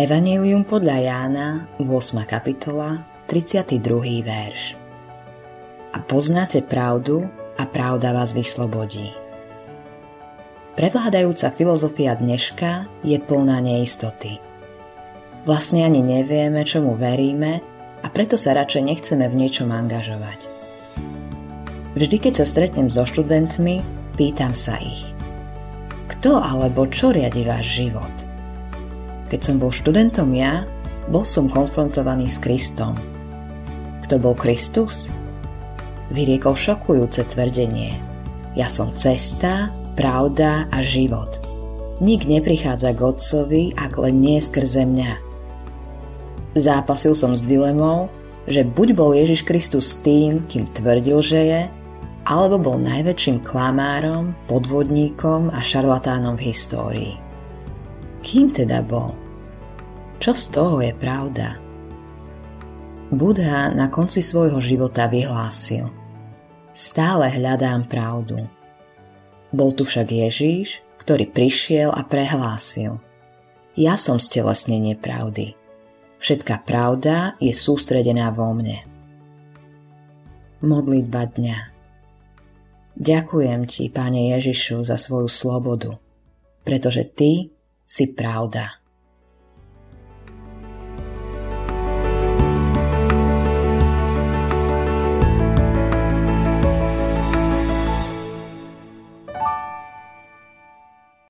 Evangelium podľa Jána, 8. kapitola, 32. verš. A poznáte pravdu a pravda vás vyslobodí. Prevládajúca filozofia dneška je plná neistoty. Vlastne ani nevieme, čomu veríme a preto sa radšej nechceme v niečom angažovať. Vždy, keď sa stretnem so študentmi, pýtam sa ich. Kto alebo čo riadi váš život? Keď som bol študentom ja, bol som konfrontovaný s Kristom. Kto bol Kristus? Vyriekol šokujúce tvrdenie. Ja som cesta, pravda a život. Nik neprichádza k Otcovi, ak len nie skrze mňa. Zápasil som s dilemou, že buď bol Ježiš Kristus tým, kým tvrdil, že je, alebo bol najväčším klamárom, podvodníkom a šarlatánom v histórii. Kým teda bol? Čo z toho je pravda? Budha na konci svojho života vyhlásil Stále hľadám pravdu. Bol tu však Ježíš, ktorý prišiel a prehlásil Ja som stelesnenie pravdy. Všetká pravda je sústredená vo mne. Modlitba dňa Ďakujem ti, Pane Ježišu, za svoju slobodu, pretože Ty si pravda.